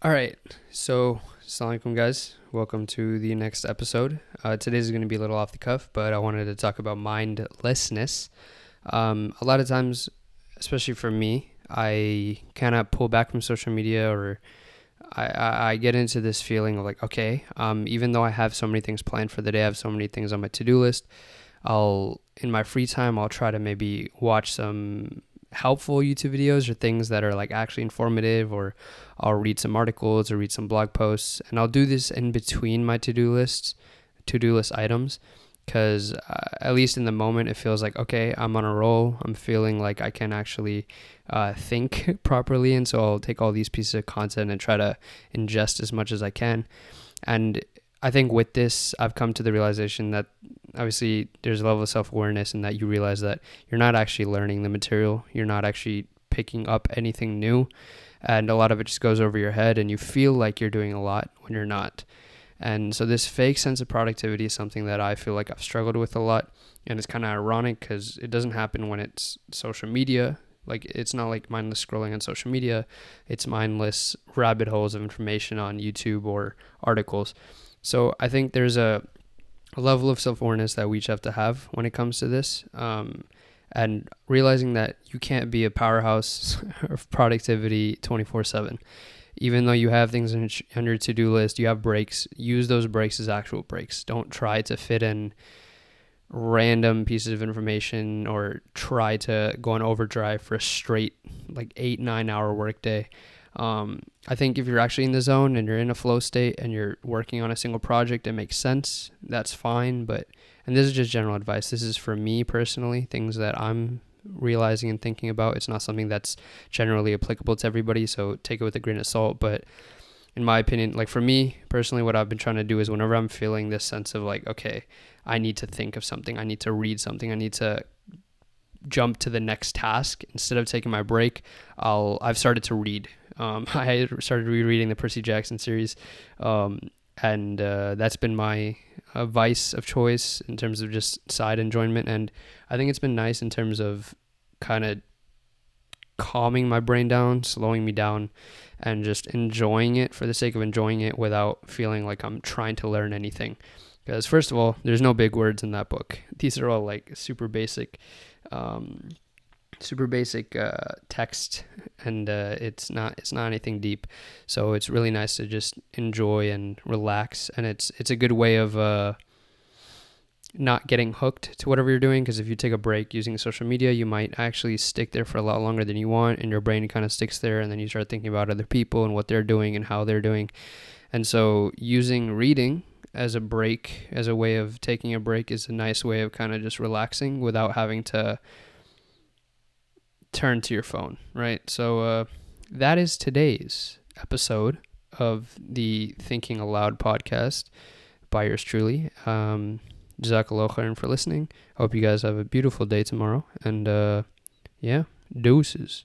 All right. So, Assalamualaikum, guys. Welcome to the next episode. Uh, today's going to be a little off the cuff, but I wanted to talk about mindlessness. Um, a lot of times, especially for me, I cannot pull back from social media or I, I, I get into this feeling of like, okay, um, even though I have so many things planned for the day, I have so many things on my to do list, I'll, in my free time, I'll try to maybe watch some helpful YouTube videos or things that are like actually informative, or I'll read some articles or read some blog posts, and I'll do this in between my to do lists, to do list items, because uh, at least in the moment it feels like okay, I'm on a roll. I'm feeling like I can actually uh, think properly, and so I'll take all these pieces of content and try to ingest as much as I can, and I think with this, I've come to the realization that obviously there's a level of self awareness and that you realize that you're not actually learning the material, you're not actually picking up anything new, and a lot of it just goes over your head, and you feel like you're doing a lot when you're not. And so, this fake sense of productivity is something that I feel like I've struggled with a lot. And it's kind of ironic because it doesn't happen when it's social media. Like, it's not like mindless scrolling on social media, it's mindless rabbit holes of information on YouTube or articles. So I think there's a, a level of self awareness that we each have to have when it comes to this. Um, and realizing that you can't be a powerhouse of productivity 24 7. Even though you have things on your to do list, you have breaks, use those breaks as actual breaks. Don't try to fit in random pieces of information or try to go on overdrive for a straight, like eight, nine hour workday. Um, I think if you're actually in the zone and you're in a flow state and you're working on a single project, it makes sense. That's fine. But, and this is just general advice. This is for me personally, things that I'm realizing and thinking about. It's not something that's generally applicable to everybody. So take it with a grain of salt. But in my opinion, like for me personally, what I've been trying to do is whenever I'm feeling this sense of like, okay, I need to think of something, I need to read something, I need to jump to the next task instead of taking my break i'll i've started to read um, I started rereading the Percy Jackson series, um, and uh, that's been my uh, vice of choice in terms of just side enjoyment. And I think it's been nice in terms of kind of calming my brain down, slowing me down, and just enjoying it for the sake of enjoying it without feeling like I'm trying to learn anything. Because first of all, there's no big words in that book. These are all like super basic. Um, super basic uh, text and uh, it's not it's not anything deep. So it's really nice to just enjoy and relax and it's it's a good way of uh, not getting hooked to whatever you're doing because if you take a break using social media you might actually stick there for a lot longer than you want and your brain kind of sticks there and then you start thinking about other people and what they're doing and how they're doing. And so using reading as a break as a way of taking a break is a nice way of kind of just relaxing without having to turn to your phone, right? So uh, that is today's episode of the Thinking Aloud podcast by yours truly. Um, Jazakallah for listening. I hope you guys have a beautiful day tomorrow. And uh, yeah, deuces.